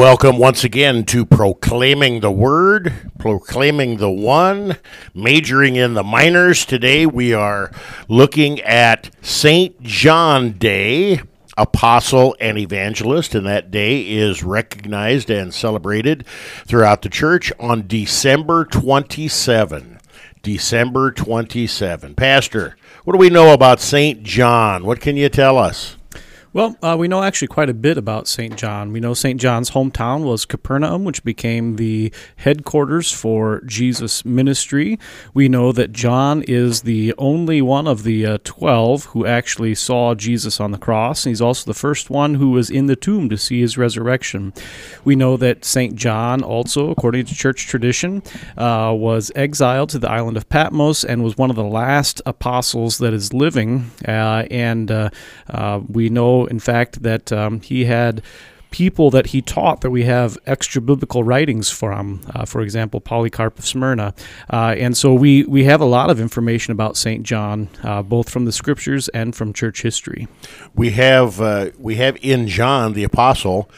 Welcome once again to Proclaiming the Word, Proclaiming the One, majoring in the minors. Today we are looking at St. John Day, apostle and evangelist, and that day is recognized and celebrated throughout the church on December 27. December 27. Pastor, what do we know about St. John? What can you tell us? Well, uh, we know actually quite a bit about St. John. We know St. John's hometown was Capernaum, which became the headquarters for Jesus' ministry. We know that John is the only one of the uh, 12 who actually saw Jesus on the cross. and He's also the first one who was in the tomb to see his resurrection. We know that St. John, also, according to church tradition, uh, was exiled to the island of Patmos and was one of the last apostles that is living. Uh, and uh, uh, we know in fact, that um, he had people that he taught that we have extra biblical writings from. Uh, for example, Polycarp of Smyrna, uh, and so we we have a lot of information about Saint John, uh, both from the scriptures and from church history. We have uh, we have in John the apostle.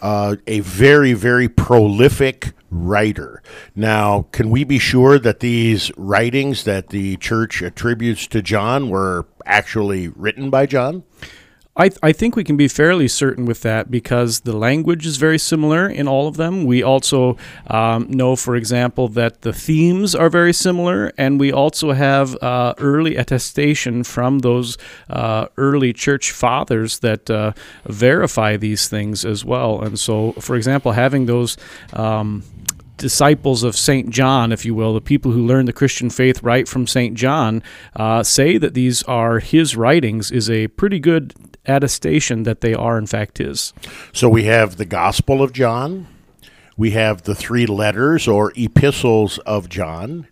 Uh, a very, very prolific writer. Now, can we be sure that these writings that the church attributes to John were actually written by John? I, th- I think we can be fairly certain with that because the language is very similar in all of them. We also um, know, for example, that the themes are very similar, and we also have uh, early attestation from those uh, early church fathers that uh, verify these things as well. And so, for example, having those. Um, disciples of St. John, if you will, the people who learned the Christian faith right from St. John, uh, say that these are his writings is a pretty good attestation that they are, in fact, his. So we have the Gospel of John, we have the three letters or epistles of John,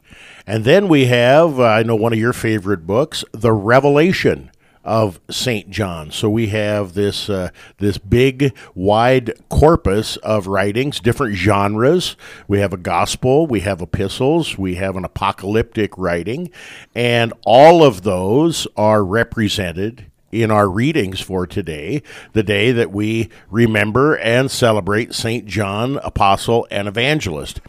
and then we have, uh, I know one of your favorite books, The Revelation of Saint John. So we have this uh, this big wide corpus of writings, different genres. We have a gospel, we have epistles, we have an apocalyptic writing, and all of those are represented in our readings for today, the day that we remember and celebrate St. John, Apostle and Evangelist.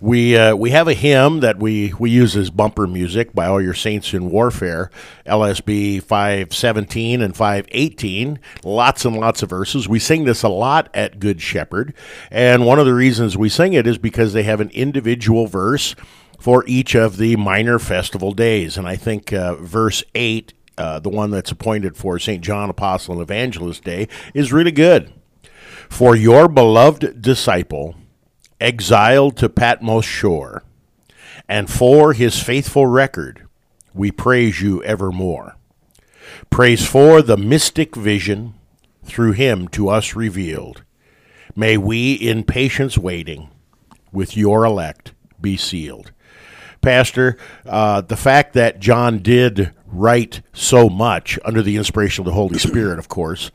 We, uh, we have a hymn that we, we use as bumper music by all your saints in warfare, LSB 517 and 518. Lots and lots of verses. We sing this a lot at Good Shepherd. And one of the reasons we sing it is because they have an individual verse for each of the minor festival days. And I think uh, verse 8 uh, the one that's appointed for St. John Apostle and Evangelist Day, is really good. For your beloved disciple, exiled to Patmos shore, and for his faithful record, we praise you evermore. Praise for the mystic vision through him to us revealed. May we, in patience waiting, with your elect be sealed. Pastor, uh, the fact that John did write so much under the inspiration of the Holy Spirit, of course,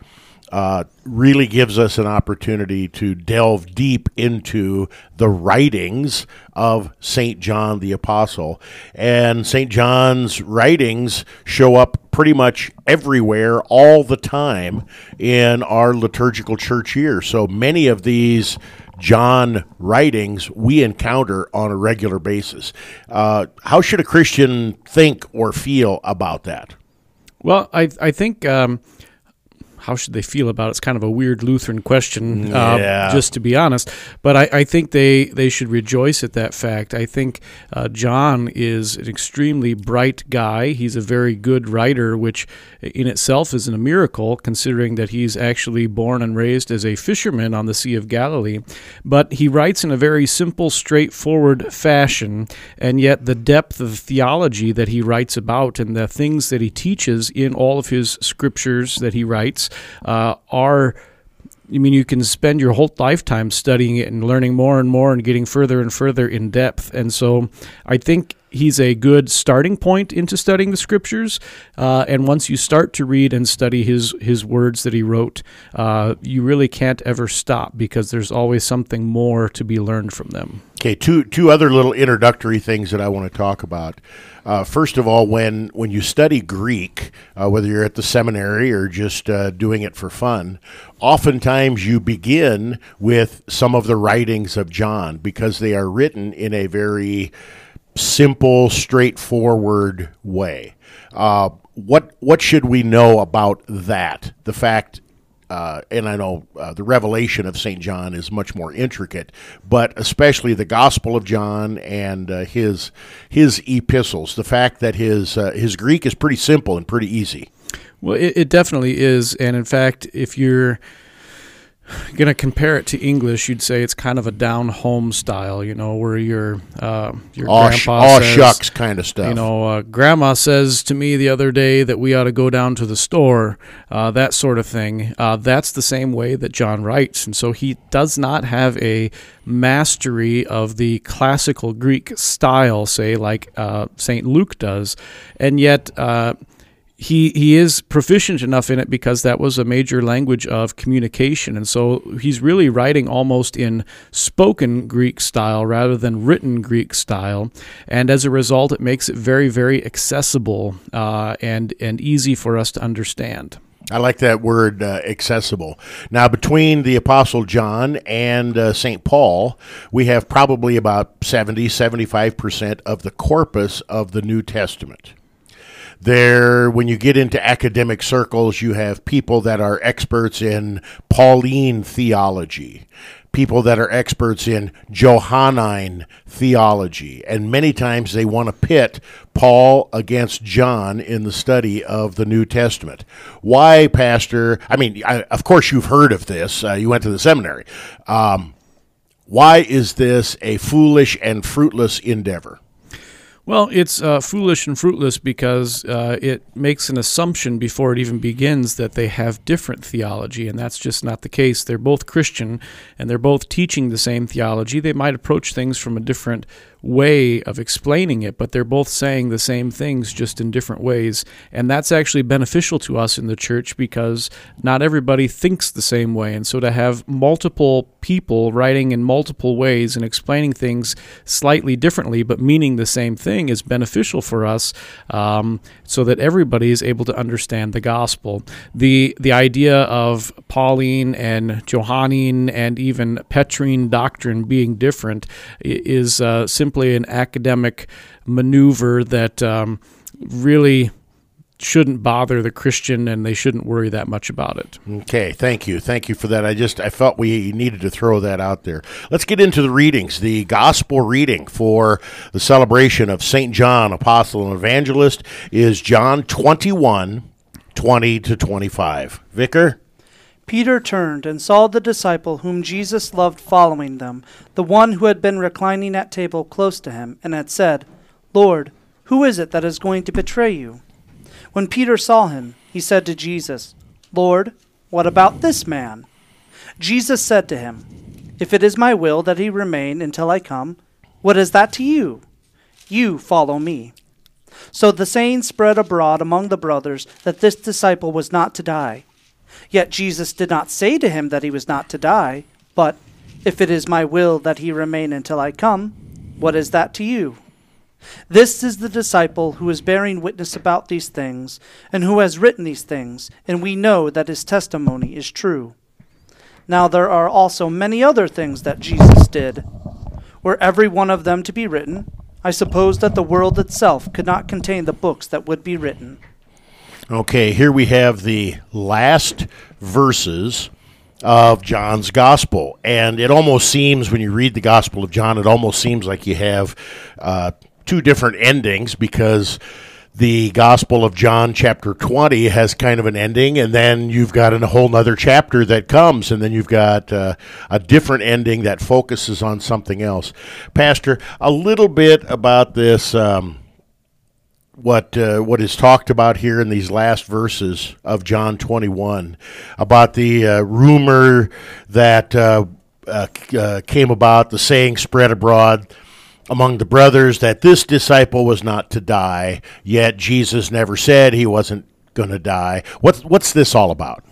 uh, really gives us an opportunity to delve deep into the writings of St. John the Apostle. And St. John's writings show up pretty much everywhere all the time in our liturgical church year. So many of these John writings we encounter on a regular basis. Uh, how should a Christian think or feel about that? Well, I I think um, how should they feel about it? It's kind of a weird Lutheran question, uh, yeah. just to be honest. But I, I, think they, they should rejoice at that fact. I think uh, John is an extremely bright guy. He's a very good writer, which in itself isn't a miracle, considering that he's actually born and raised as a fisherman on the Sea of Galilee. But he writes in a very simple, straightforward fashion, and yet the depth of theology that he writes about and the things that he teaches in all of his scriptures that he writes uh, are. I mean, you can spend your whole lifetime studying it and learning more and more and getting further and further in depth. And so I think he's a good starting point into studying the scriptures. Uh, and once you start to read and study his, his words that he wrote, uh, you really can't ever stop because there's always something more to be learned from them. Okay, two two other little introductory things that I want to talk about. Uh, first of all, when when you study Greek, uh, whether you're at the seminary or just uh, doing it for fun, oftentimes you begin with some of the writings of John because they are written in a very simple, straightforward way. Uh, what what should we know about that? The fact uh, and I know uh, the revelation of St. John is much more intricate, but especially the Gospel of John and uh, his his epistles. The fact that his uh, his Greek is pretty simple and pretty easy. Well, it, it definitely is, and in fact, if you're going to compare it to English, you'd say it's kind of a down home style, you know, where your uh, your Aw, grandpa sh- aw says, shucks kind of stuff. You know, uh, grandma says to me the other day that we ought to go down to the store, uh, that sort of thing. Uh, that's the same way that John writes. And so he does not have a mastery of the classical Greek style, say, like uh, St. Luke does. And yet, uh, he he is proficient enough in it because that was a major language of communication and so he's really writing almost in spoken greek style rather than written greek style and as a result it makes it very very accessible uh, and and easy for us to understand I like that word uh, accessible. Now, between the Apostle John and uh, St. Paul, we have probably about 70, 75% of the corpus of the New Testament. There, when you get into academic circles, you have people that are experts in Pauline theology, people that are experts in Johannine theology, and many times they want to pit Paul against John in the study of the New Testament. Why, Pastor? I mean, I, of course, you've heard of this. Uh, you went to the seminary. Um, why is this a foolish and fruitless endeavor? Well, it's uh, foolish and fruitless because uh, it makes an assumption before it even begins that they have different theology, and that's just not the case. They're both Christian and they're both teaching the same theology. They might approach things from a different way of explaining it, but they're both saying the same things just in different ways. And that's actually beneficial to us in the church because not everybody thinks the same way. And so to have multiple people writing in multiple ways and explaining things slightly differently but meaning the same thing is beneficial for us um, so that everybody is able to understand the gospel. The, the idea of Pauline and Johannine and even Petrine doctrine being different is uh, simply an academic maneuver that um, really shouldn't bother the Christian and they shouldn't worry that much about it. Okay, thank you. Thank you for that. I just I felt we needed to throw that out there. Let's get into the readings. The gospel reading for the celebration of St. John, apostle and evangelist is John 21 20 to 25. Vicar? Peter turned and saw the disciple whom Jesus loved following them, the one who had been reclining at table close to him, and had said, Lord, who is it that is going to betray you? When Peter saw him, he said to Jesus, Lord, what about this man? Jesus said to him, If it is my will that he remain until I come, what is that to you? You follow me. So the saying spread abroad among the brothers that this disciple was not to die. Yet Jesus did not say to him that he was not to die, but, If it is my will that he remain until I come, what is that to you? This is the disciple who is bearing witness about these things, and who has written these things, and we know that his testimony is true. Now there are also many other things that Jesus did. Were every one of them to be written, I suppose that the world itself could not contain the books that would be written. Okay, here we have the last verses of John's gospel. And it almost seems, when you read the gospel of John, it almost seems like you have uh, two different endings because the gospel of John, chapter 20, has kind of an ending, and then you've got a whole other chapter that comes, and then you've got uh, a different ending that focuses on something else. Pastor, a little bit about this. Um, what uh, what is talked about here in these last verses of John 21 about the uh, rumor that uh, uh, uh, came about, the saying spread abroad among the brothers that this disciple was not to die, yet Jesus never said he wasn't going to die. What's what's this all about?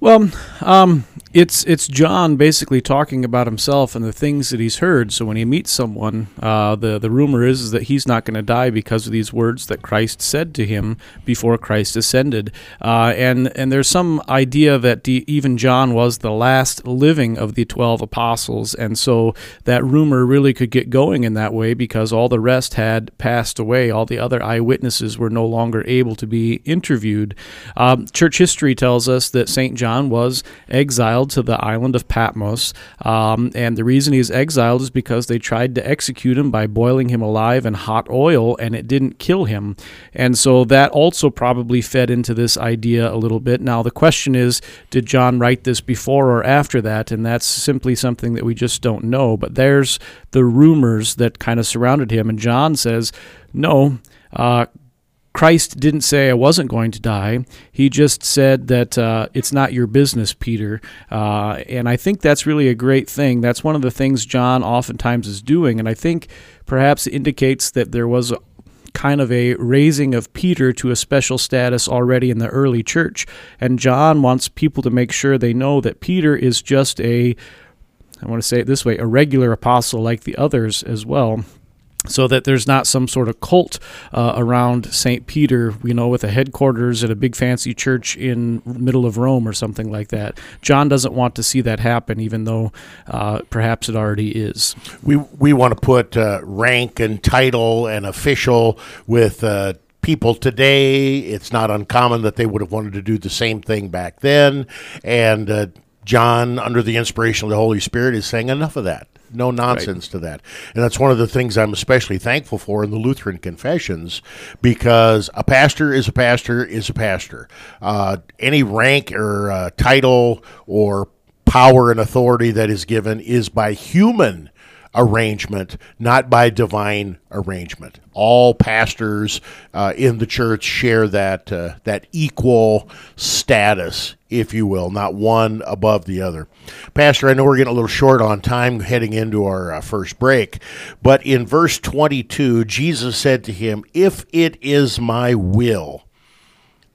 Well, um, It's it's John basically talking about himself and the things that he's heard. So when he meets someone, uh, the the rumor is, is that he's not going to die because of these words that Christ said to him before Christ ascended. Uh, and and there's some idea that the, even John was the last living of the twelve apostles, and so that rumor really could get going in that way because all the rest had passed away. All the other eyewitnesses were no longer able to be interviewed. Um, church history tells us that Saint John was exiled exiled to the island of Patmos. Um, and the reason he's exiled is because they tried to execute him by boiling him alive in hot oil, and it didn't kill him. And so that also probably fed into this idea a little bit. Now, the question is did John write this before or after that? And that's simply something that we just don't know. But there's the rumors that kind of surrounded him. And John says, no. Uh, Christ didn't say I wasn't going to die. He just said that uh, it's not your business, Peter. Uh, and I think that's really a great thing. That's one of the things John oftentimes is doing. And I think perhaps indicates that there was kind of a raising of Peter to a special status already in the early church. And John wants people to make sure they know that Peter is just a I want to say it this way, a regular apostle like the others as well so that there's not some sort of cult uh, around St. Peter, you know, with a headquarters at a big fancy church in middle of Rome or something like that. John doesn't want to see that happen, even though uh, perhaps it already is. We we want to put uh, rank and title and official with uh, people today. It's not uncommon that they would have wanted to do the same thing back then, and uh, John, under the inspiration of the Holy Spirit, is saying enough of that no nonsense right. to that. And that's one of the things I'm especially thankful for in the Lutheran confessions because a pastor is a pastor is a pastor. Uh, any rank or uh, title or power and authority that is given is by human arrangement, not by divine arrangement. All pastors uh, in the church share that uh, that equal status, if you will, not one above the other. Pastor, I know we're getting a little short on time heading into our uh, first break, but in verse 22, Jesus said to him, "If it is my will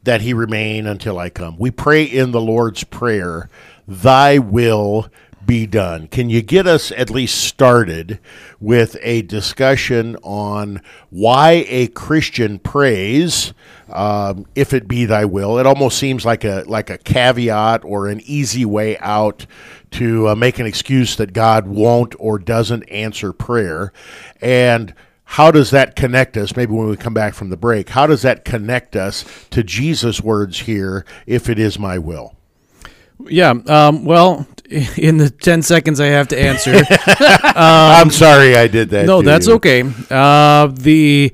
that he remain until I come." We pray in the Lord's prayer, "Thy will be done. Can you get us at least started with a discussion on why a Christian prays, um, if it be thy will? It almost seems like a like a caveat or an easy way out to uh, make an excuse that God won't or doesn't answer prayer, and how does that connect us? Maybe when we come back from the break, how does that connect us to Jesus' words here? If it is my will. Yeah. Um, well, in the 10 seconds I have to answer. um, I'm sorry I did that. No, that's you. okay. Uh, the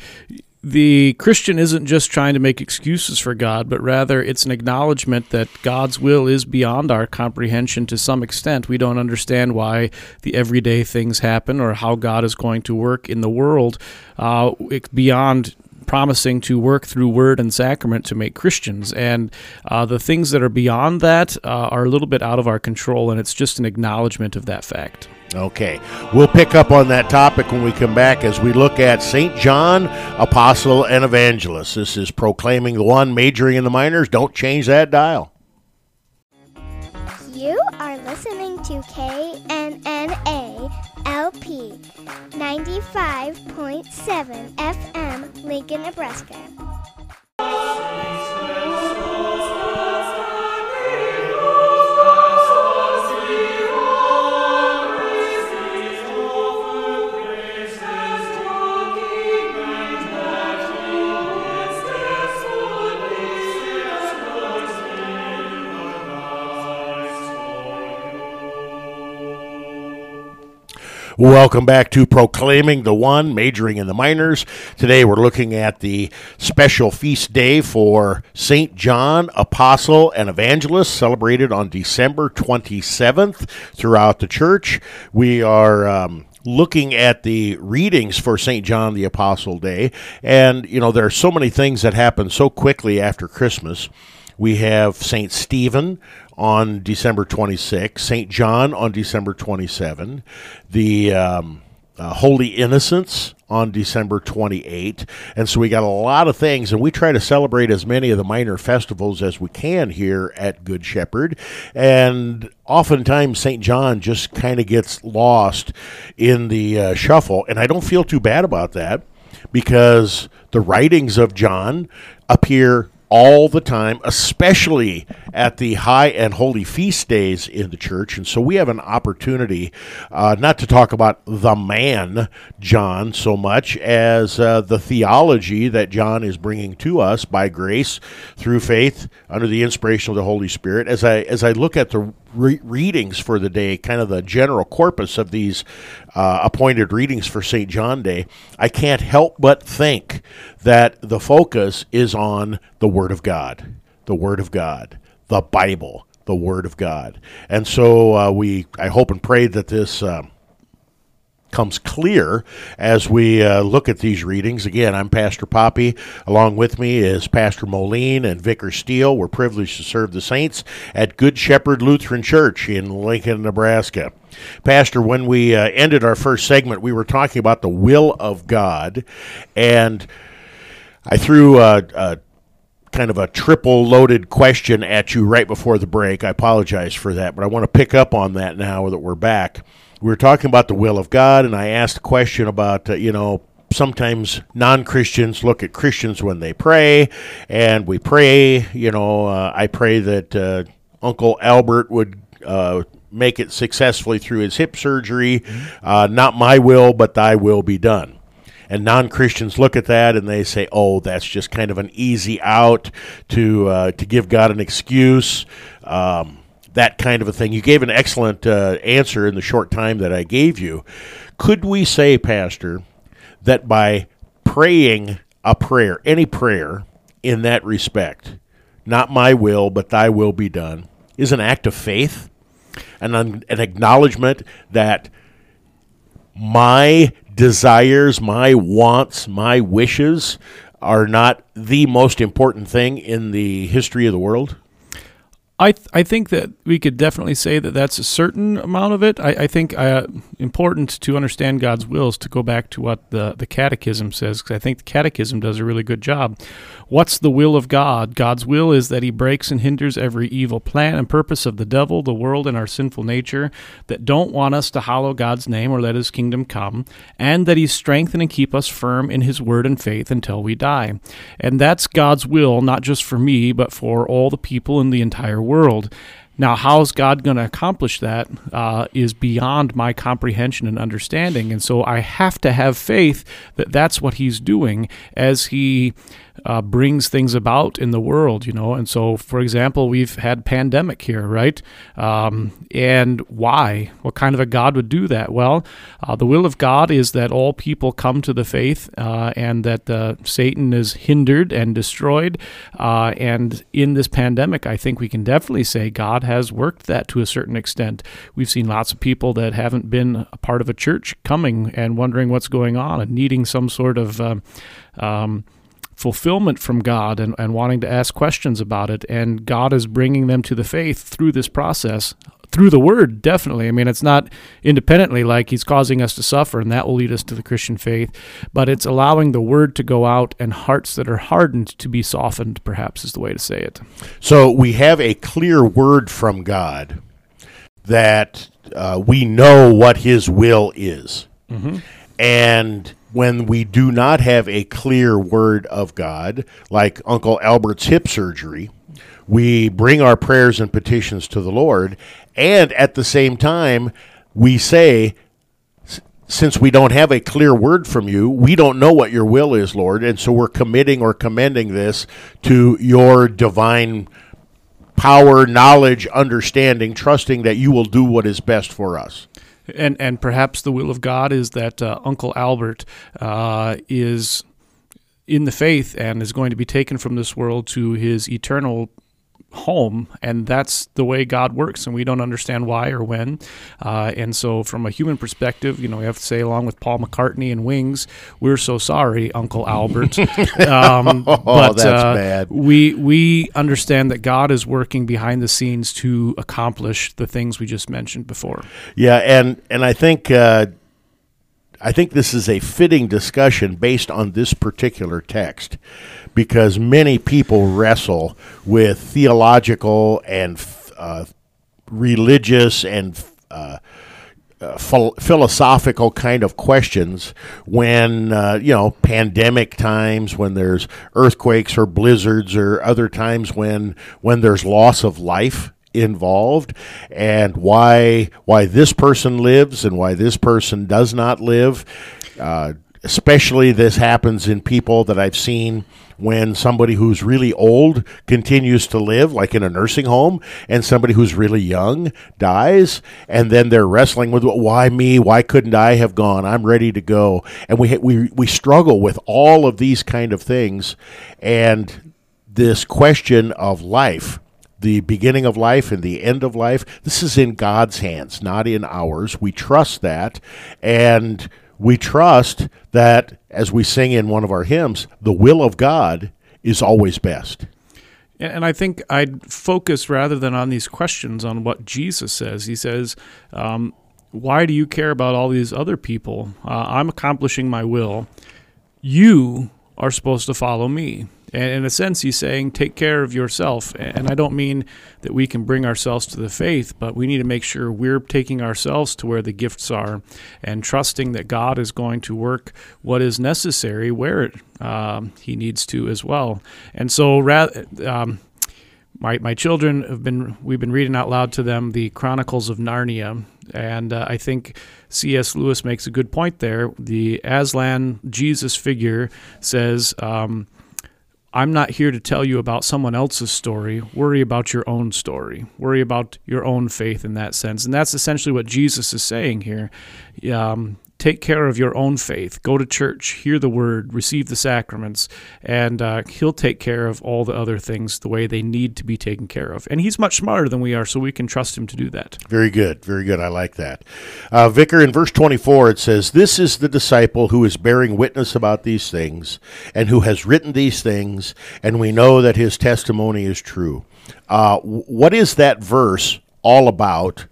the Christian isn't just trying to make excuses for God, but rather it's an acknowledgement that God's will is beyond our comprehension to some extent. We don't understand why the everyday things happen or how God is going to work in the world. Uh, beyond promising to work through word and sacrament to make Christians. And uh, the things that are beyond that uh, are a little bit out of our control, and it's just an acknowledgement of that fact. Okay. We'll pick up on that topic when we come back as we look at St. John, Apostle and Evangelist. This is proclaiming the one, majoring in the minors. Don't change that dial. You are listening to KNNA LP 95.7 FM, Lincoln, Nebraska. Welcome back to Proclaiming the One, majoring in the minors. Today we're looking at the special feast day for St. John, Apostle and Evangelist, celebrated on December 27th throughout the church. We are. Um, looking at the readings for St. John the Apostle Day, and you know, there are so many things that happen so quickly after Christmas. We have St. Stephen on December 26, St. John on December 27, the um, uh, Holy Innocents on December 28. And so we got a lot of things, and we try to celebrate as many of the minor festivals as we can here at Good Shepherd. And oftentimes, St. John just kind of gets lost in the uh, shuffle. And I don't feel too bad about that because the writings of John appear all the time, especially at the high and holy feast days in the church. And so we have an opportunity uh, not to talk about the man, John, so much as uh, the theology that John is bringing to us by grace through faith under the inspiration of the Holy Spirit. As I, as I look at the re- readings for the day, kind of the general corpus of these uh, appointed readings for St. John Day, I can't help but think that the focus is on the Word of God, the Word of God, the Bible, the Word of God. And so uh, we, I hope and pray that this. Uh, comes clear as we uh, look at these readings. Again, I'm Pastor Poppy. Along with me is Pastor Moline and Vicar Steele. We're privileged to serve the saints at Good Shepherd Lutheran Church in Lincoln, Nebraska. Pastor, when we uh, ended our first segment, we were talking about the will of God, and I threw a, a kind of a triple loaded question at you right before the break. I apologize for that, but I want to pick up on that now that we're back we were talking about the will of God, and I asked a question about, uh, you know, sometimes non Christians look at Christians when they pray, and we pray, you know, uh, I pray that uh, Uncle Albert would. Uh, make it successfully through his hip surgery. Uh, not my will, but thy will be done. And non Christians look at that and they say, "Oh, that's just kind of an easy out to uh, to give God an excuse." Um, that kind of a thing. You gave an excellent uh, answer in the short time that I gave you. Could we say, Pastor, that by praying a prayer, any prayer in that respect, not my will, but thy will be done, is an act of faith and an, an acknowledgement that my desires, my wants, my wishes are not the most important thing in the history of the world? I th- I think that we could definitely say that that's a certain amount of it. I, I think uh, important to understand God's will is to go back to what the the Catechism says because I think the Catechism does a really good job. What's the will of God? God's will is that He breaks and hinders every evil plan and purpose of the devil, the world, and our sinful nature that don't want us to hallow God's name or let His kingdom come, and that He strengthen and keep us firm in His word and faith until we die. And that's God's will, not just for me, but for all the people in the entire world. Now, how's God going to accomplish that uh, is beyond my comprehension and understanding. And so I have to have faith that that's what He's doing as He uh, brings things about in the world, you know. And so, for example, we've had pandemic here, right? Um, and why? What kind of a God would do that? Well, uh, the will of God is that all people come to the faith uh, and that uh, Satan is hindered and destroyed. Uh, and in this pandemic, I think we can definitely say God has worked that to a certain extent. We've seen lots of people that haven't been a part of a church coming and wondering what's going on and needing some sort of um, um fulfillment from God and, and wanting to ask questions about it. And God is bringing them to the faith through this process, through the Word, definitely. I mean, it's not independently like He's causing us to suffer, and that will lead us to the Christian faith, but it's allowing the Word to go out and hearts that are hardened to be softened, perhaps is the way to say it. So we have a clear word from God that uh, we know what His will is. Mm-hmm. And when we do not have a clear word of God, like Uncle Albert's hip surgery, we bring our prayers and petitions to the Lord, and at the same time, we say, since we don't have a clear word from you, we don't know what your will is, Lord, and so we're committing or commending this to your divine power, knowledge, understanding, trusting that you will do what is best for us and and perhaps the will of God is that uh, Uncle Albert uh, is in the faith and is going to be taken from this world to his eternal home, and that's the way God works, and we don't understand why or when. Uh, and so, from a human perspective, you know, we have to say, along with Paul McCartney and Wings, we're so sorry, Uncle Albert. um, oh, but that's uh, bad. We we understand that God is working behind the scenes to accomplish the things we just mentioned before. Yeah, and and I think. Uh, I think this is a fitting discussion based on this particular text because many people wrestle with theological and uh, religious and uh, uh, phil- philosophical kind of questions when uh, you know pandemic times when there's earthquakes or blizzards or other times when when there's loss of life involved and why why this person lives and why this person does not live uh, especially this happens in people that I've seen when somebody who's really old continues to live, like in a nursing home, and somebody who's really young dies, and then they're wrestling with why me? Why couldn't I have gone? I'm ready to go, and we we we struggle with all of these kind of things, and this question of life the beginning of life and the end of life. This is in God's hands, not in ours. We trust that. And we trust that, as we sing in one of our hymns, the will of God is always best. And I think I'd focus rather than on these questions on what Jesus says. He says, um, Why do you care about all these other people? Uh, I'm accomplishing my will. You are supposed to follow me. And in a sense, he's saying, take care of yourself. And I don't mean that we can bring ourselves to the faith, but we need to make sure we're taking ourselves to where the gifts are and trusting that God is going to work what is necessary where it, um, he needs to as well. And so, um, my, my children have been we've been reading out loud to them the Chronicles of Narnia, and uh, I think C.S. Lewis makes a good point there. The Aslan Jesus figure says. Um, I'm not here to tell you about someone else's story. Worry about your own story. Worry about your own faith in that sense. And that's essentially what Jesus is saying here. Um, take care of your own faith. Go to church, hear the word, receive the sacraments, and uh, He'll take care of all the other things the way they need to be taken care of. And He's much smarter than we are, so we can trust Him to do that. Very good. Very good. I like that. Uh, Vicar, in verse 24, it says, This is the disciple who is bearing witness about these things and who has written these things, and we know that his testimony is true. Uh, what is that verse all about?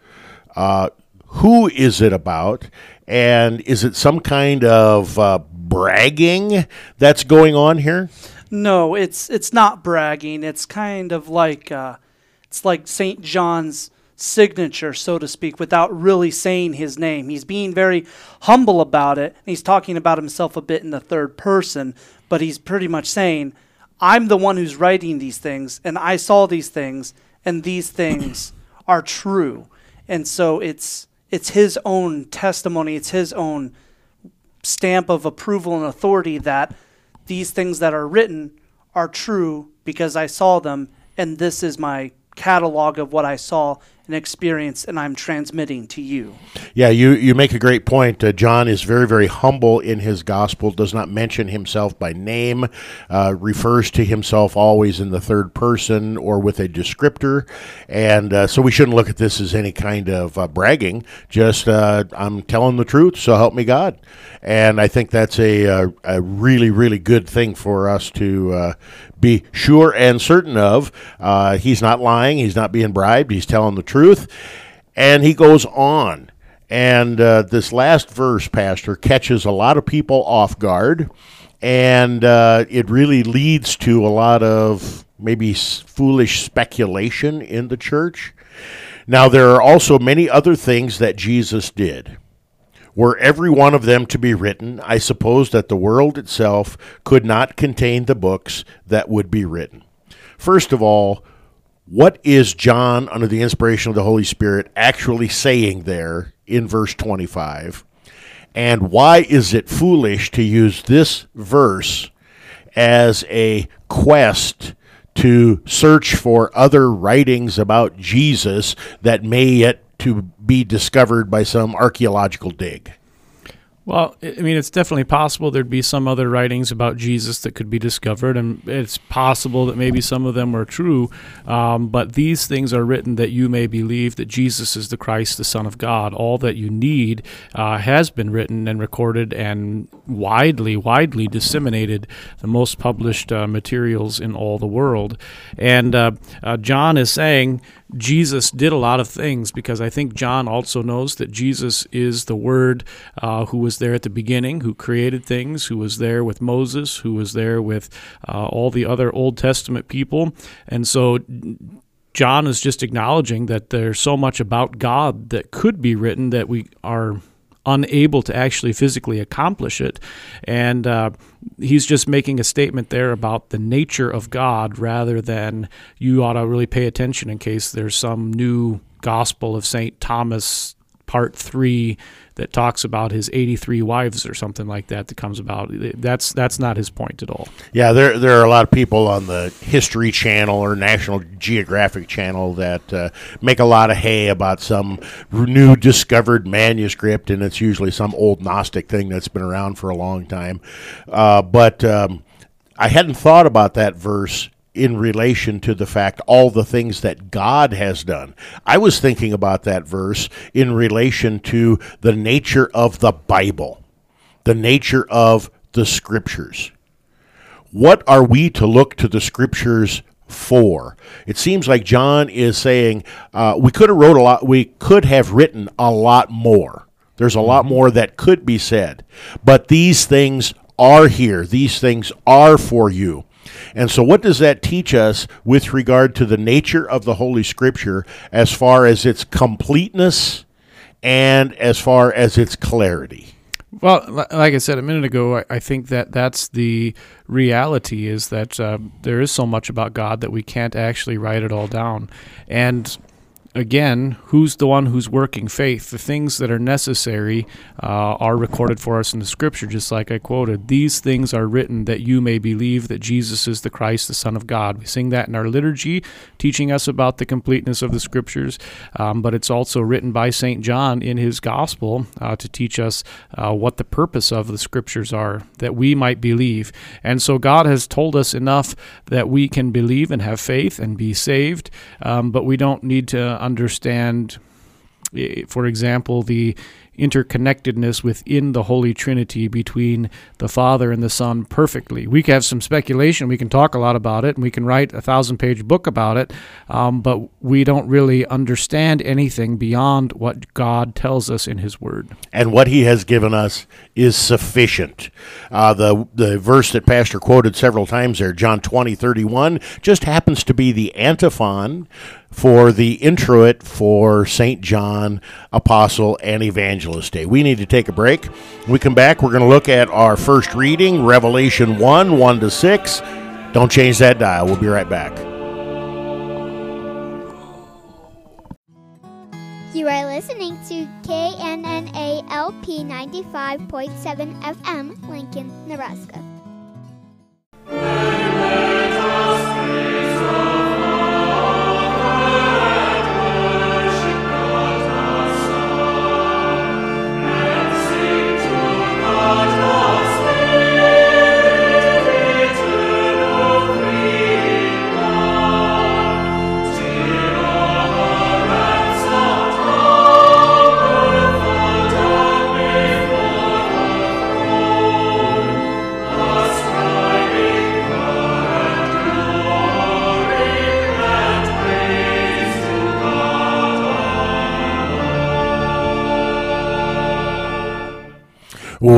Uh, who is it about? And is it some kind of uh, bragging that's going on here? No, it's it's not bragging. It's kind of like uh, it's like Saint John's signature, so to speak, without really saying his name. He's being very humble about it. He's talking about himself a bit in the third person, but he's pretty much saying, "I'm the one who's writing these things, and I saw these things, and these things are true." And so it's it's his own testimony, it's his own stamp of approval and authority that these things that are written are true because I saw them, and this is my catalog of what I saw and experienced, and I'm transmitting to you. Yeah, you, you make a great point. Uh, John is very, very humble in his gospel, does not mention himself by name, uh, refers to himself always in the third person or with a descriptor. And uh, so we shouldn't look at this as any kind of uh, bragging, just uh, I'm telling the truth, so help me God. And I think that's a, a, a really, really good thing for us to uh, be sure and certain of. Uh, he's not lying. He's not being bribed. He's telling the truth. And he goes on. And uh, this last verse, Pastor, catches a lot of people off guard. And uh, it really leads to a lot of maybe foolish speculation in the church. Now, there are also many other things that Jesus did. Were every one of them to be written, I suppose that the world itself could not contain the books that would be written. First of all, what is John, under the inspiration of the Holy Spirit, actually saying there in verse 25? And why is it foolish to use this verse as a quest to search for other writings about Jesus that may yet to be discovered by some archaeological dig. Well, I mean, it's definitely possible there'd be some other writings about Jesus that could be discovered, and it's possible that maybe some of them are true. Um, but these things are written that you may believe that Jesus is the Christ, the Son of God. All that you need uh, has been written and recorded and widely, widely disseminated, the most published uh, materials in all the world. And uh, uh, John is saying Jesus did a lot of things because I think John also knows that Jesus is the Word uh, who was there at the beginning, who created things, who was there with Moses, who was there with uh, all the other Old Testament people. And so John is just acknowledging that there's so much about God that could be written that we are unable to actually physically accomplish it. And uh, he's just making a statement there about the nature of God rather than you ought to really pay attention in case there's some new Gospel of St. Thomas, part three, that talks about his 83 wives or something like that that comes about. That's that's not his point at all. Yeah, there there are a lot of people on the History Channel or National Geographic Channel that uh, make a lot of hay about some new discovered manuscript, and it's usually some old Gnostic thing that's been around for a long time. Uh, but um, I hadn't thought about that verse in relation to the fact all the things that God has done. I was thinking about that verse in relation to the nature of the Bible, the nature of the scriptures. What are we to look to the scriptures for? It seems like John is saying uh, we could have wrote a lot. We could have written a lot more. There's a lot more that could be said, but these things are here. These things are for you. And so, what does that teach us with regard to the nature of the Holy Scripture as far as its completeness and as far as its clarity? Well, like I said a minute ago, I think that that's the reality is that uh, there is so much about God that we can't actually write it all down. And again, who's the one who's working faith? The things that are necessary uh, are recorded for us in the scripture, just like I quoted. These things are written that you may believe that Jesus is the Christ, the Son of God. We sing that in our liturgy, teaching us about the completeness of the scriptures, um, but it's also written by St. John in his gospel uh, to teach us uh, what the purpose of the scriptures are, that we might believe. And so God has told us enough that we can believe and have faith and be saved, um, but we don't need to understand, eh, for example, the interconnectedness within the Holy Trinity between the Father and the Son perfectly. We can have some speculation, we can talk a lot about it, and we can write a thousand page book about it, um, but we don't really understand anything beyond what God tells us in His Word. And what He has given us is sufficient. Uh, the, the verse that Pastor quoted several times there, John 20, 31, just happens to be the antiphon for the introit for St. John, Apostle, and Evangelist Day. We need to take a break. When we come back, we're going to look at our first reading, Revelation 1 1 to 6. Don't change that dial. We'll be right back. You are listening to KNNA LP 95.7 FM, Lincoln, Nebraska.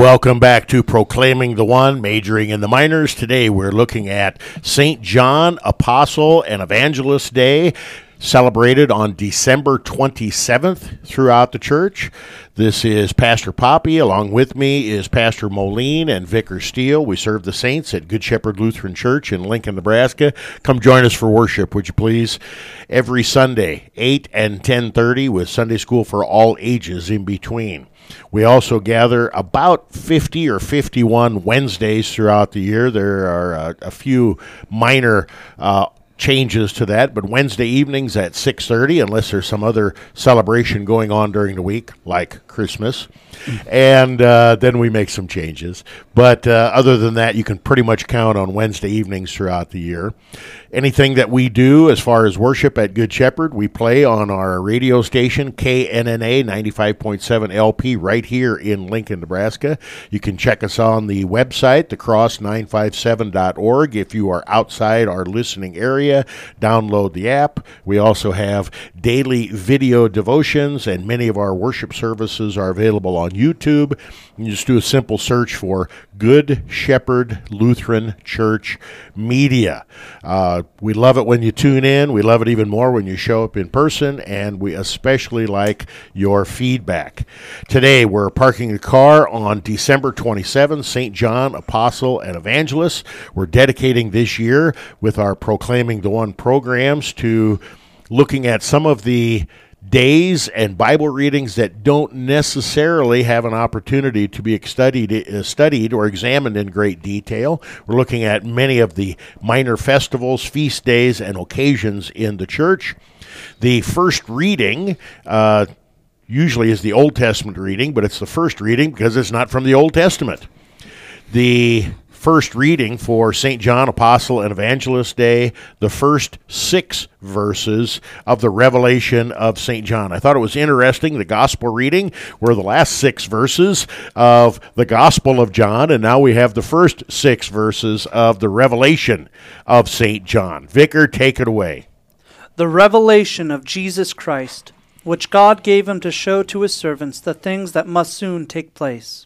Welcome back to Proclaiming the One, majoring in the minors. Today we're looking at St. John, Apostle and Evangelist Day, celebrated on December 27th throughout the church. This is Pastor Poppy. Along with me is Pastor Moline and Vicar Steele. We serve the saints at Good Shepherd Lutheran Church in Lincoln, Nebraska. Come join us for worship, would you please? Every Sunday, 8 and 10:30 with Sunday school for all ages in between. We also gather about 50 or 51 Wednesdays throughout the year. There are a, a few minor uh, changes to that, but Wednesday evenings at 6:30 unless there's some other celebration going on during the week like Christmas. And uh, then we make some changes. But uh, other than that, you can pretty much count on Wednesday evenings throughout the year. Anything that we do as far as worship at Good Shepherd, we play on our radio station, KNNA 95.7 LP, right here in Lincoln, Nebraska. You can check us on the website, thecross957.org. If you are outside our listening area, download the app. We also have daily video devotions, and many of our worship services are available on YouTube. You just do a simple search for Good Shepherd Lutheran Church Media. Uh, Uh, we love it when you tune in. We love it even more when you show up in person, and we especially like your feedback. Today, we're parking the car on December 27, St. John, Apostle, and Evangelist. We're dedicating this year with our Proclaiming the One programs to looking at some of the days and Bible readings that don't necessarily have an opportunity to be studied, uh, studied or examined in great detail. We're looking at many of the minor festivals, feast days, and occasions in the church. The first reading uh, usually is the Old Testament reading, but it's the first reading because it's not from the Old Testament. The first reading for St. John Apostle and Evangelist Day, the first six verses of the Revelation of St. John. I thought it was interesting. The Gospel reading were the last six verses of the Gospel of John, and now we have the first six verses of the Revelation of St. John. Vicar, take it away. The revelation of Jesus Christ, which God gave him to show to his servants the things that must soon take place.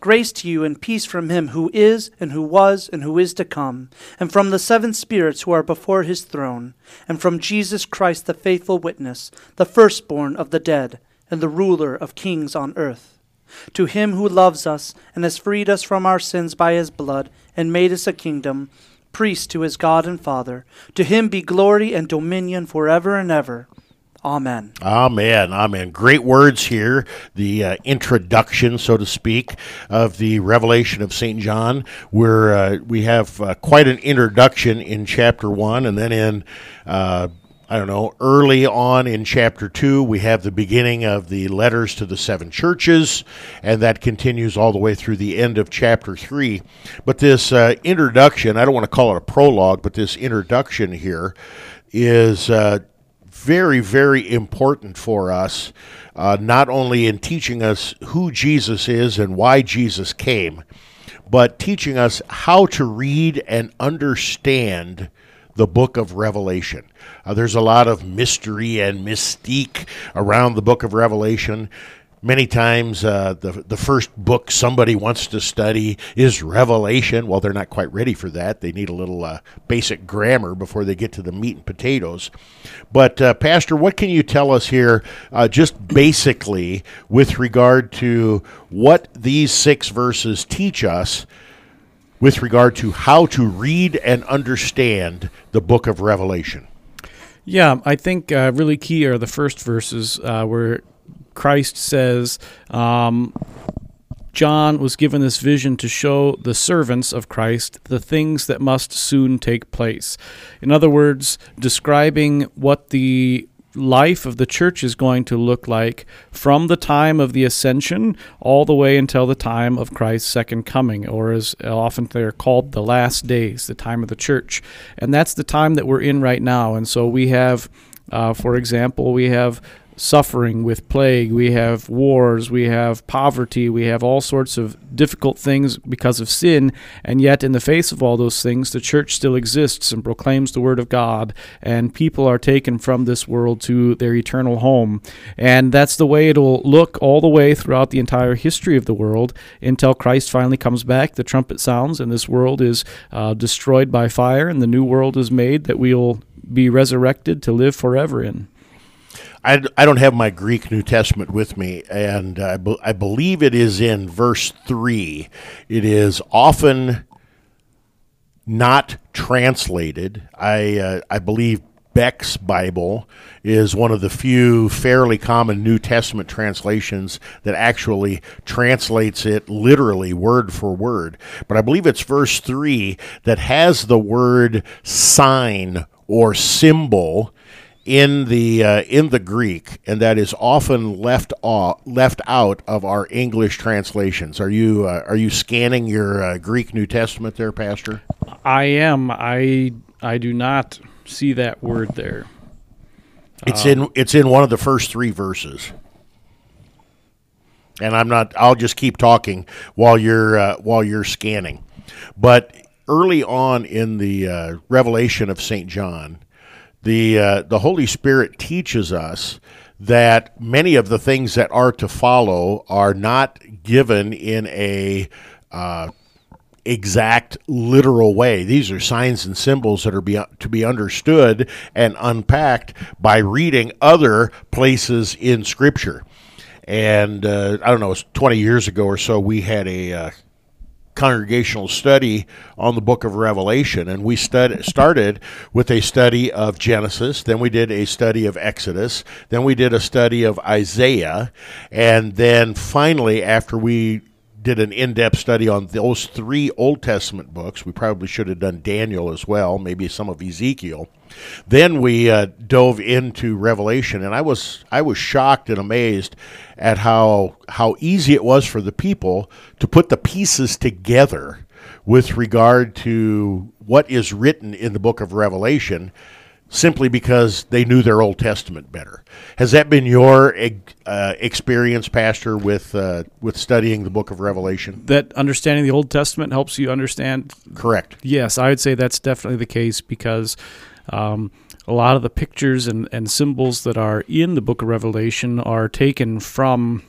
Grace to you and peace from him who is, and who was, and who is to come, and from the seven spirits who are before his throne, and from Jesus Christ the faithful witness, the firstborn of the dead, and the ruler of kings on earth. To him who loves us, and has freed us from our sins by his blood, and made us a kingdom, priest to his God and Father, to him be glory and dominion forever and ever. Amen. Amen. Amen. Great words here. The uh, introduction, so to speak, of the revelation of St. John. Where uh, we have uh, quite an introduction in chapter one, and then in uh, I don't know, early on in chapter 2, we have the beginning of the letters to the seven churches, and that continues all the way through the end of chapter 3. But this uh, introduction, I don't want to call it a prologue, but this introduction here is uh, very, very important for us, uh, not only in teaching us who Jesus is and why Jesus came, but teaching us how to read and understand the book of Revelation. Uh, there's a lot of mystery and mystique around the book of Revelation. Many times, uh, the the first book somebody wants to study is Revelation. Well, they're not quite ready for that. They need a little uh, basic grammar before they get to the meat and potatoes. But, uh, Pastor, what can you tell us here, uh, just basically, with regard to what these six verses teach us? With regard to how to read and understand the book of Revelation. Yeah, I think uh, really key are the first verses uh, where Christ says, um, John was given this vision to show the servants of Christ the things that must soon take place. In other words, describing what the life of the church is going to look like from the time of the ascension all the way until the time of Christ's second coming, or as often they're called, the last days, the time of the church. And that's the time that we're in right now. And so we have, uh, for example, we have suffering with plague, we have wars, we have poverty, we have all sorts of difficult things because of sin, and yet in the face of all those things, the church still exists and proclaims the word of God, and people are taken from this world to their eternal home. And that's the way it'll look all the way throughout the entire history of the world until Christ finally comes back, the trumpet sounds, and this world is uh, destroyed by fire, and the new world is made that we'll be resurrected to live forever in. I, I don't have my Greek New Testament with me, and I, be, I believe it is in verse 3. It is often not translated. I, uh, I believe Beck's Bible is one of the few fairly common New Testament translations that actually translates it literally word for word. But I believe it's verse 3 that has the word sign or symbol in the uh, in the Greek, and that is often left off, left out of our English translations. Are you uh, are you scanning your uh, Greek New Testament there, Pastor? I am. I I do not see that word there. It's in it's in one of the first three verses. And I'm not. I'll just keep talking while you're uh, while you're scanning. But early on in the uh, Revelation of Saint John, the uh, the Holy Spirit teaches us that many of the things that are to follow are not given in a uh, exact literal way. These are signs and symbols that are be, to be understood and unpacked by reading other places in Scripture. And uh, I don't know, it was 20 years ago or so, we had a uh, congregational study on the book of Revelation. And we stud- started with a study of Genesis, then we did a study of Exodus, then we did a study of Isaiah, and then finally, after we did an in-depth study on those three Old Testament books. We probably should have done Daniel as well, maybe some of Ezekiel. Then we uh, dove into Revelation, and I was I was shocked and amazed at how how easy it was for the people to put the pieces together with regard to what is written in the book of Revelation simply because they knew their Old Testament better. Has that been your uh, experience, Pastor, with uh, with studying the Book of Revelation? That understanding the Old Testament helps you understand. Correct. Yes, I would say that's definitely the case because. Um, a lot of the pictures and, and symbols that are in the book of Revelation are taken from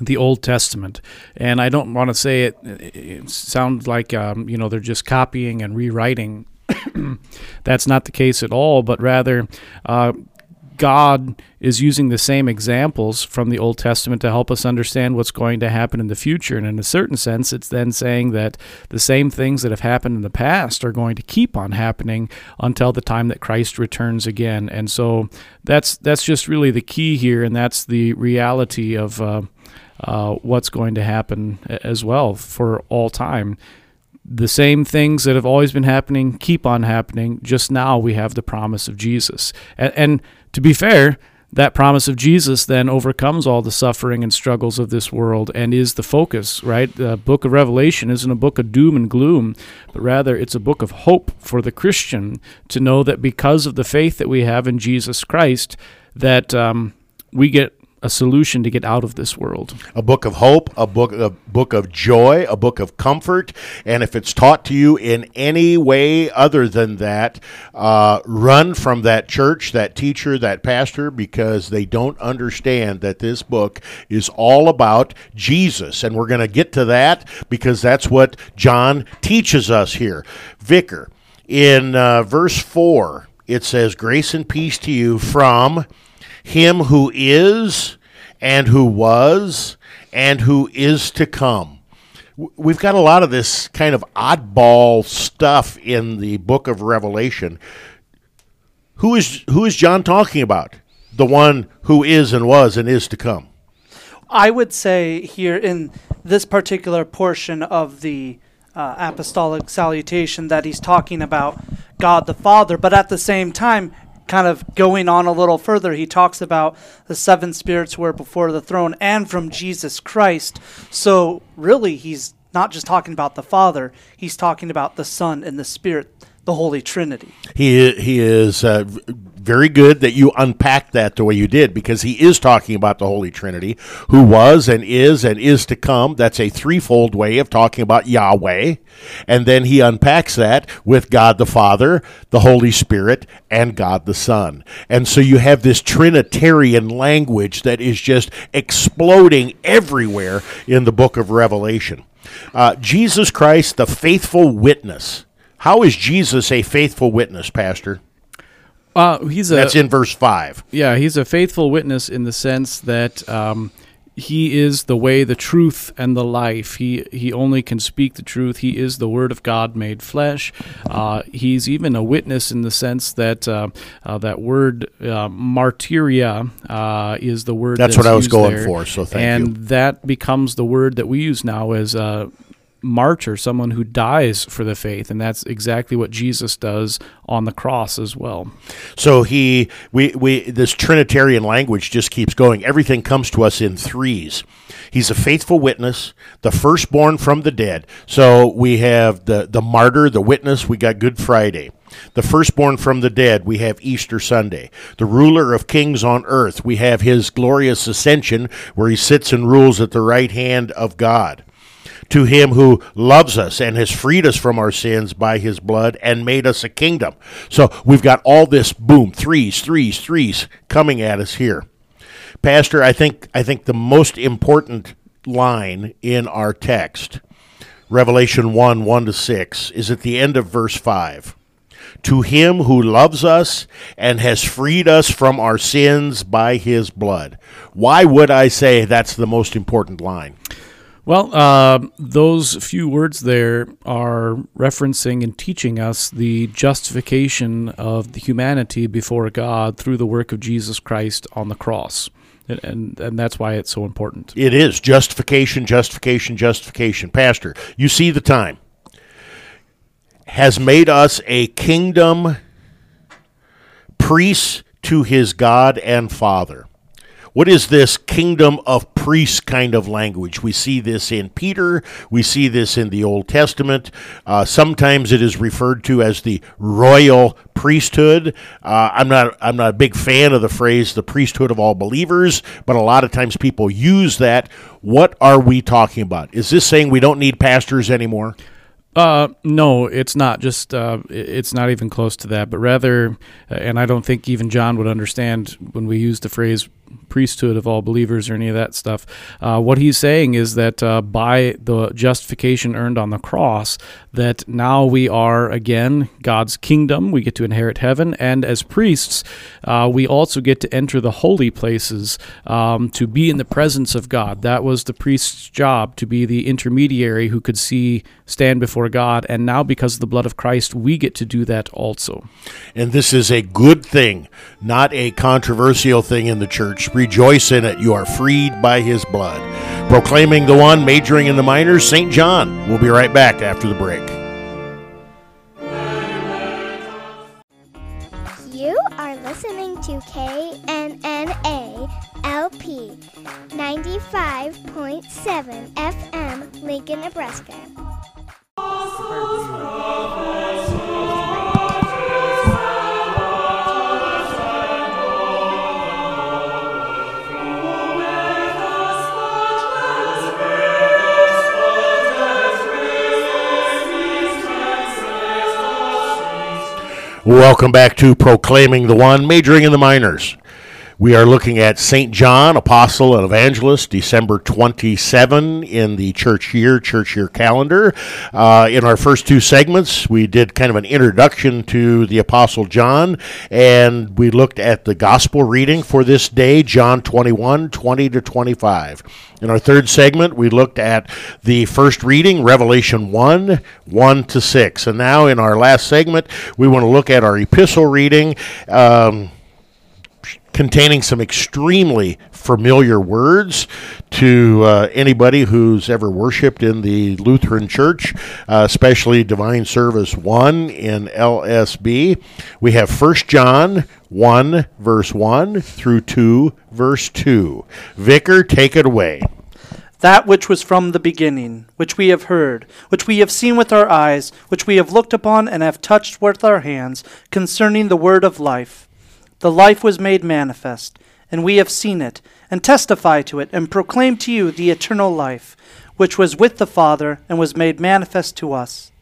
the Old Testament, and I don't want to say it. It sounds like um, you know they're just copying and rewriting That's not the case at all, but rather, uh, God is using the same examples from the Old Testament to help us understand what's going to happen in the future. And in a certain sense, it's then saying that the same things that have happened in the past are going to keep on happening until the time that Christ returns again. And so that's that's just really the key here, and that's the reality of uh, uh, what's going to happen as well for all time the same things that have always been happening keep on happening. Just now we have the promise of Jesus. And, and, to be fair, that promise of Jesus then overcomes all the suffering and struggles of this world and is the focus, right? The book of Revelation isn't a book of doom and gloom, but rather it's a book of hope for the Christian to know that because of the faith that we have in Jesus Christ, that um, we get a solution to get out of this world. A book of hope, a book a book of joy, a book of comfort, and if it's taught to you in any way other than that, uh, run from that church, that teacher, that pastor, because they don't understand that this book is all about Jesus, and we're going to get to that because that's what John teaches us here. Vicar, in uh, verse four, it says, "Grace and peace to you from." him who is and who was and who is to come. We've got a lot of this kind of oddball stuff in the book of Revelation. Who is who is John talking about? The one who is and was and is to come. I would say here in this particular portion of the uh, apostolic salutation that he's talking about God the Father, but at the same time, kind of going on a little further, he talks about the seven spirits who are before the throne and from Jesus Christ. So, really, he's not just talking about the Father, he's talking about the Son and the Spirit, the Holy Trinity. He, he is uh, very good that you unpacked that the way you did because he is talking about the Holy Trinity, who was and is and is to come. That's a threefold way of talking about Yahweh. And then he unpacks that with God the Father, the Holy Spirit, and God the Son. And so you have this Trinitarian language that is just exploding everywhere in the book of Revelation. Uh, Jesus Christ, the faithful witness. How is Jesus a faithful witness, Pastor? Uh, he's a That's in verse 5. yeah, he's a faithful witness in the sense that um, he is the way, the truth, and the life. He he only can speak the truth. He is the Word of God made flesh. Uh, he's even a witness in the sense that uh, uh, that word uh, martyria uh, is the word That's what I was going there. for, so thank and you. that becomes the word that we use now as a martyr, someone who dies for the faith, and that's exactly what Jesus does on the cross as well. So he we we this trinitarian language just keeps going. Everything comes to us in threes. He's a faithful witness, the firstborn from the dead. So we have the the martyr, the witness, we got Good Friday. The firstborn from the dead, we have Easter Sunday. The ruler of kings on earth, we have his glorious ascension where he sits and rules at the right hand of God to him who loves us and has freed us from our sins by his blood and made us a kingdom. So we've got all this boom, threes, threes, threes coming at us here. Pastor, I think I think the most important line in our text, Revelation 1, 1 to 6, is at the end of verse 5. To him who loves us and has freed us from our sins by his blood. Why would I say that's the most important line? Well, uh, those few words there are referencing and teaching us the justification of the humanity before God through the work of Jesus Christ on the cross. And, and, and that's why it's so important. It is justification, justification, justification. Pastor, you see the time. Has made us a kingdom, priests to his God and Father. What is this kingdom of priests kind of language? We see this in Peter. We see this in the Old Testament. Uh, sometimes it is referred to as the royal priesthood. Uh, I'm not. I'm not a big fan of the phrase "the priesthood of all believers," but a lot of times people use that. What are we talking about? Is this saying we don't need pastors anymore? Uh, no, it's not just, uh, it's not even close to that, but rather, uh, and I don't think even John would understand when we use the phrase priesthood of all believers or any of that stuff. Uh, what he's saying is that uh, by the justification earned on the cross, that now we are again God's kingdom. We get to inherit heaven, and as priests, uh, we also get to enter the holy places um, to be in the presence of God. That was the priest's job to be the intermediary who could see, stand before God, and now because of the blood of Christ, we get to do that also. And this is a good thing, not a controversial thing in the church. Rejoice in it. You are freed by his blood. Proclaiming the one, majoring in the minors, St. John. We'll be right back after the break. You are listening to KNNA LP 95.7 FM, Lincoln, Nebraska. Welcome back to Proclaiming the One, majoring in the minors. We are looking at St. John, Apostle and Evangelist, December 27 in the church year, church year calendar. Uh, in our first two segments, we did kind of an introduction to the Apostle John, and we looked at the gospel reading for this day, John 21, 20 to 25. In our third segment, we looked at the first reading, Revelation 1, 1 to 6. And now in our last segment, we want to look at our epistle reading. Um, containing some extremely familiar words to uh, anybody who's ever worshiped in the Lutheran Church, uh, especially Divine Service 1 in LSB. We have 1 John 1, verse 1 through 2, verse 2. Vicar, take it away. That which was from the beginning, which we have heard, which we have seen with our eyes, which we have looked upon and have touched with our hands, concerning the word of life. The life was made manifest, and we have seen it, and testify to it, and proclaim to you the eternal life, which was with the Father, and was made manifest to us.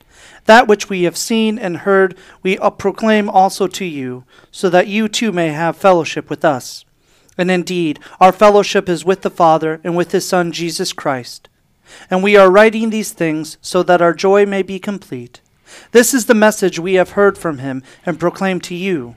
That which we have seen and heard, we uh, proclaim also to you, so that you too may have fellowship with us. And indeed, our fellowship is with the Father and with his Son Jesus Christ. And we are writing these things so that our joy may be complete. This is the message we have heard from him and proclaimed to you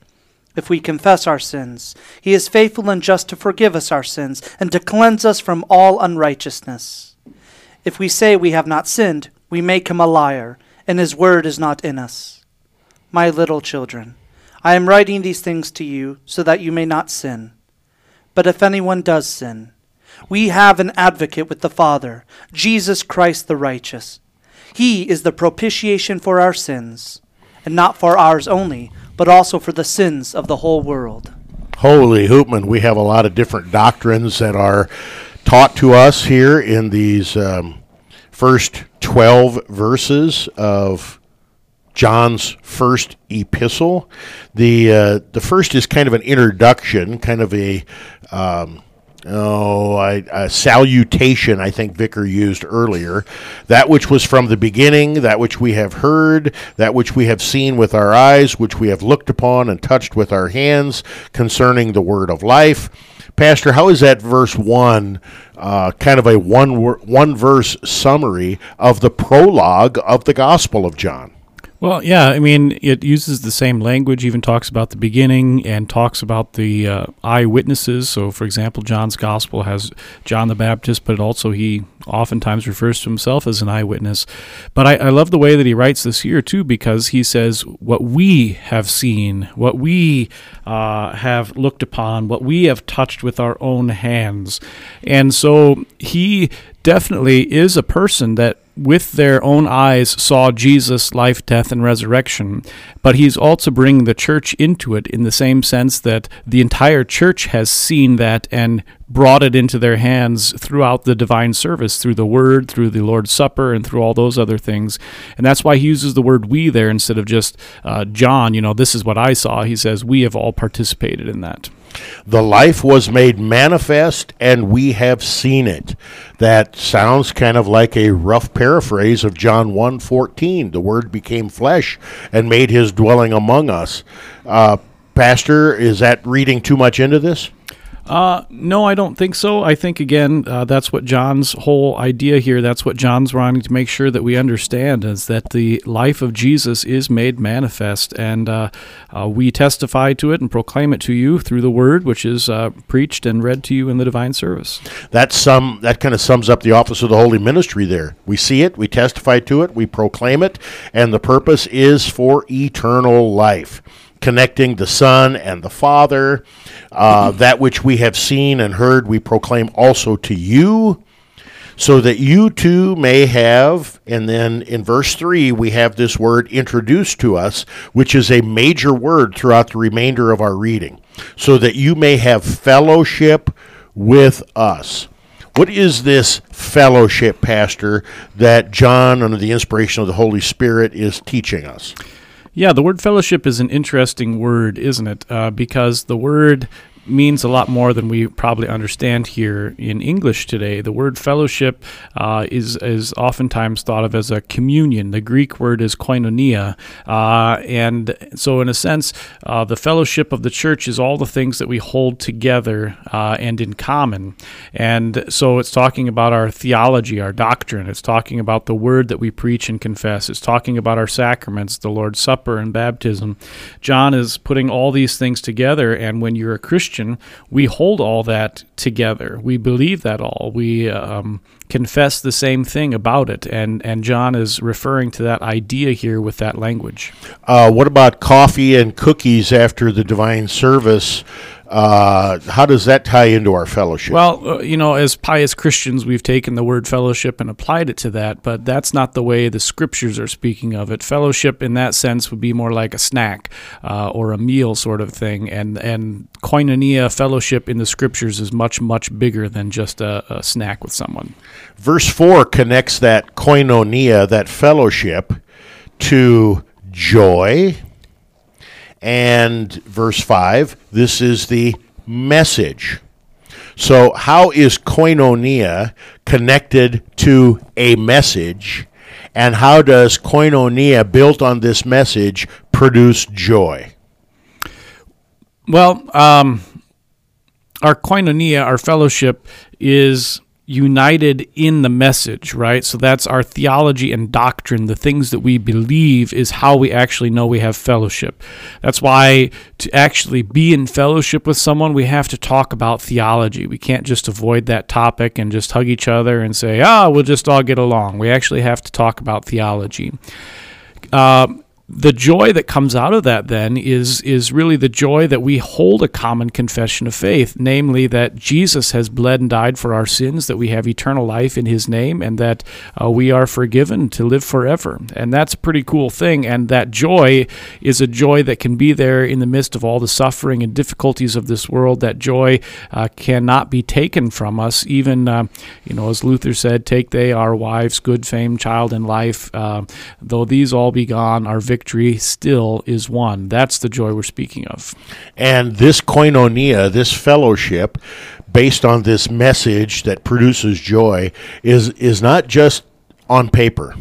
If we confess our sins, he is faithful and just to forgive us our sins and to cleanse us from all unrighteousness. If we say we have not sinned, we make him a liar, and his word is not in us. My little children, I am writing these things to you so that you may not sin. But if anyone does sin, we have an advocate with the Father, Jesus Christ the righteous. He is the propitiation for our sins, and not for ours only, but also for the sins of the whole world. Holy Hoopman, we have a lot of different doctrines that are taught to us here in these um, first 12 verses of John's first epistle. The uh, the first is kind of an introduction, kind of a um, oh, I, a salutation. I think Vicar used earlier. That which was from the beginning, that which we have heard, that which we have seen with our eyes, which we have looked upon and touched with our hands, concerning the word of life. Pastor, how is that verse one, uh, kind of a one one verse summary of the prologue of the Gospel of John? Well, yeah, I mean, it uses the same language, even talks about the beginning and talks about the uh, eyewitnesses. So, for example, John's gospel has John the Baptist, but also he oftentimes refers to himself as an eyewitness. But I, I love the way that he writes this here, too, because he says, What we have seen, what we uh, have looked upon, what we have touched with our own hands. And so he definitely is a person that with their own eyes saw Jesus' life, death, and resurrection, but he's also bringing the church into it in the same sense that the entire church has seen that and brought it into their hands throughout the divine service, through the Word, through the Lord's Supper, and through all those other things. And that's why he uses the word we there instead of just uh, John, you know, this is what I saw. He says, we have all participated in that. The life was made manifest, and we have seen it. That sounds kind of like a rough paraphrase of John 1.14. The Word became flesh and made his dwelling among us. Uh, Pastor, is that reading too much into this? Uh, no, I don't think so. I think again, uh, that's what John's whole idea here. That's what John's wanting to make sure that we understand is that the life of Jesus is made manifest, and uh, uh we testify to it and proclaim it to you through the Word, which is uh, preached and read to you in the divine service. That sum that kind of sums up the office of the holy ministry. There, we see it, we testify to it, we proclaim it, and the purpose is for eternal life connecting the Son and the Father. Uh, that which we have seen and heard, we proclaim also to you, so that you too may have. And then in verse 3, we have this word introduced to us, which is a major word throughout the remainder of our reading, so that you may have fellowship with us. What is this fellowship, Pastor, that John, under the inspiration of the Holy Spirit, is teaching us? Yeah, the word fellowship is an interesting word, isn't it? Uh, because the word means a lot more than we probably understand here in English today. The word fellowship uh, is is oftentimes thought of as a communion. The Greek word is koinonia, uh, and so in a sense, uh, the fellowship of the church is all the things that we hold together uh, and in common. And so it's talking about our theology, our doctrine. It's talking about the word that we preach and confess. It's talking about our sacraments, the Lord's Supper and baptism. John is putting all these things together, and when you're a Christian Christian, we hold all that together. We believe that all. We um, confess the same thing about it. And, and John is referring to that idea here with that language. Uh, what about coffee and cookies after the divine service? Uh, how does that tie into our fellowship? Well, uh, you know, as pious Christians, we've taken the word fellowship and applied it to that, but that's not the way the scriptures are speaking of it. Fellowship, in that sense, would be more like a snack uh, or a meal sort of thing, and and koinonia fellowship in the scriptures is much much bigger than just a, a snack with someone. Verse four connects that koinonia, that fellowship, to joy and verse 5, this is the message. So, how is koinonia connected to a message? And how does koinonia, built on this message, produce joy? Well, um, our koinonia, our fellowship, is united in the message, right? So that's our theology and doctrine. The things that we believe is how we actually know we have fellowship. That's why to actually be in fellowship with someone, we have to talk about theology. We can't just avoid that topic and just hug each other and say, ah, we'll just all get along. We actually have to talk about theology. Uh, the joy that comes out of that then is is really the joy that we hold a common confession of faith namely that Jesus has bled and died for our sins that we have eternal life in his name and that uh, we are forgiven to live forever. And that's a pretty cool thing and that joy is a joy that can be there in the midst of all the suffering and difficulties of this world. That joy uh, cannot be taken from us. Even uh, you know as Luther said take they our wives good fame child and life. Uh, though these all be gone our victory victory still is won. That's the joy we're speaking of. And this koinonia, this fellowship, based on this message that produces joy, is is not just on paper.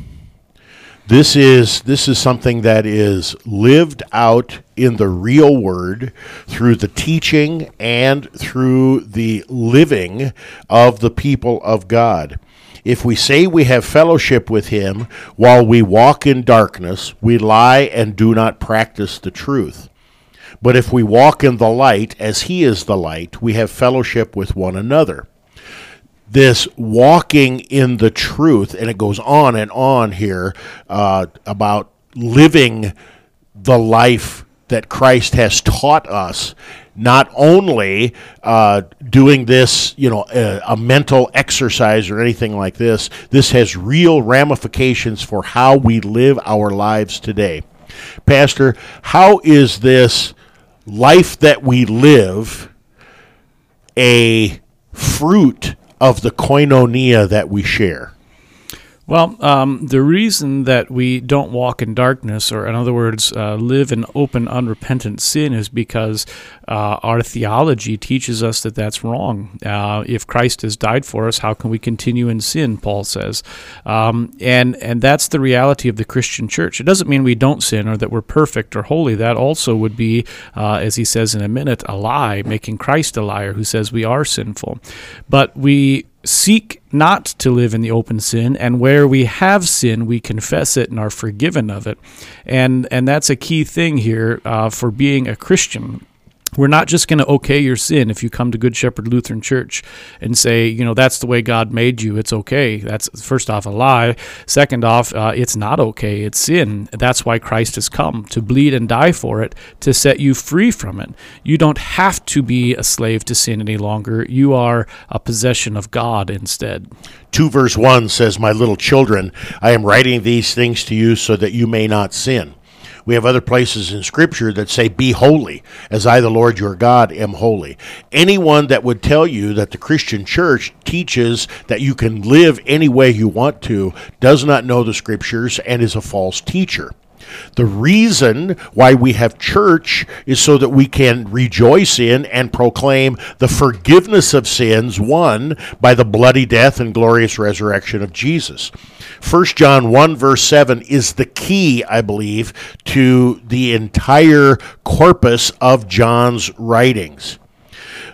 This is this is something that is lived out in the real word through the teaching and through the living of the people of God. If we say we have fellowship with him while we walk in darkness, we lie and do not practice the truth. But if we walk in the light as he is the light, we have fellowship with one another. This walking in the truth, and it goes on and on here uh, about living the life that Christ has taught us not only uh, doing this, you know, a, a, mental exercise or anything like this, this has real ramifications for how we live our lives today. Pastor, how is this life that we live a fruit of the koinonia that we share? Well, um, the reason that we don't walk in darkness, or in other words, uh, live in open, unrepentant sin, is because uh, our theology teaches us that that's wrong. Uh, if Christ has died for us, how can we continue in sin? Paul says, um, and and that's the reality of the Christian church. It doesn't mean we don't sin or that we're perfect or holy. That also would be, uh, as he says in a minute, a lie, making Christ a liar who says we are sinful. But we seek not to live in the open sin and where we have sin we confess it and are forgiven of it. And and that's a key thing here uh, for being a christian we're not just going to okay your sin if you come to Good Shepherd Lutheran Church and say, you know, that's the way God made you. It's okay. That's first off a lie. Second off, uh, it's not okay. It's sin. That's why Christ has come to bleed and die for it to set you free from it. You don't have to be a slave to sin any longer. You are a possession of God instead. 2 verse 1 says, My little children, I am writing these things to you so that you may not sin. We have other places in Scripture that say, Be holy, as I, the Lord your God, am holy. Anyone that would tell you that the Christian church teaches that you can live any way you want to does not know the Scriptures and is a false teacher. The reason why we have church is so that we can rejoice in and proclaim the forgiveness of sins won by the bloody death and glorious resurrection of Jesus. 1 John 1, verse 7 is the key, I believe, to the entire corpus of John's writings.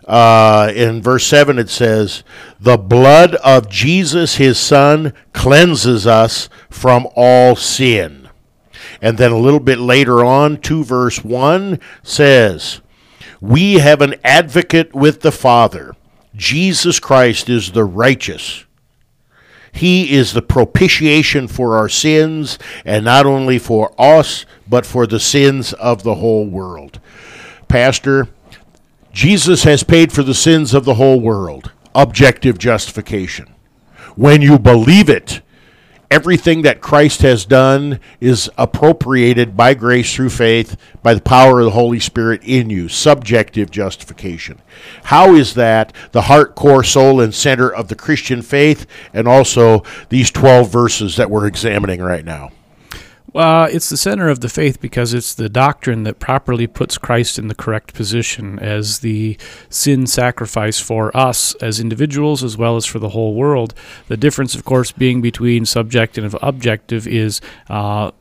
Uh, in verse 7, it says, The blood of Jesus, his son, cleanses us from all sin. And then a little bit later on, 2 verse 1 says, We have an advocate with the Father. Jesus Christ is the righteous. He is the propitiation for our sins, and not only for us, but for the sins of the whole world. Pastor, Jesus has paid for the sins of the whole world. Objective justification. When you believe it, everything that Christ has done is appropriated by grace through faith by the power of the Holy Spirit in you. Subjective justification. How is that the heart, core, soul, and center of the Christian faith and also these 12 verses that we're examining right now? Uh, it's the center of the faith because it's the doctrine that properly puts Christ in the correct position as the sin sacrifice for us as individuals as well as for the whole world. The difference, of course, being between subjective and objective is uh,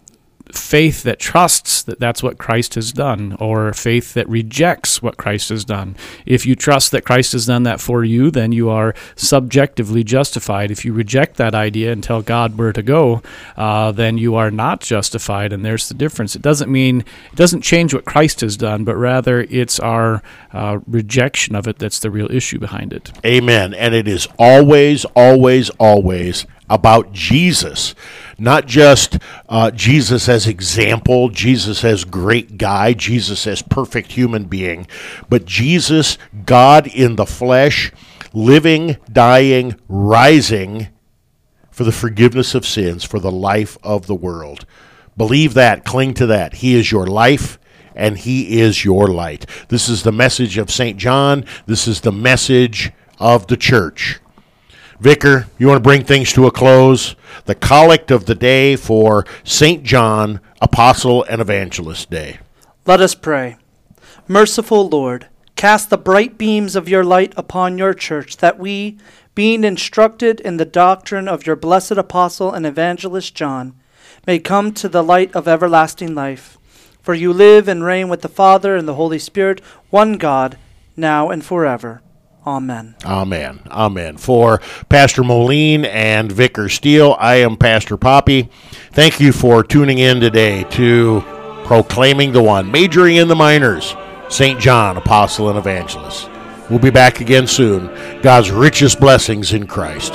faith that trusts that that's what Christ has done, or faith that rejects what Christ has done. If you trust that Christ has done that for you, then you are subjectively justified. If you reject that idea and tell God where to go, uh, then you are not justified, and there's the difference. It doesn't mean, it doesn't change what Christ has done, but rather it's our uh, rejection of it that's the real issue behind it. Amen. And it is always, always, always about Jesus, not just uh, Jesus as example, Jesus as great guy, Jesus as perfect human being, but Jesus, God in the flesh, living, dying, rising for the forgiveness of sins, for the life of the world. Believe that, cling to that. He is your life and he is your light. This is the message of St. John. This is the message of the church. Vicar, you want to bring things to a close? The collect of the day for St. John, Apostle and Evangelist Day. Let us pray. Merciful Lord, cast the bright beams of your light upon your church, that we, being instructed in the doctrine of your blessed apostle and evangelist John, may come to the light of everlasting life. For you live and reign with the Father and the Holy Spirit, one God, now and forever. Amen. Amen. Amen. For Pastor Moline and Vicar Steele, I am Pastor Poppy. Thank you for tuning in today to Proclaiming the One, majoring in the minors, St. John, Apostle and Evangelist. We'll be back again soon. God's richest blessings in Christ.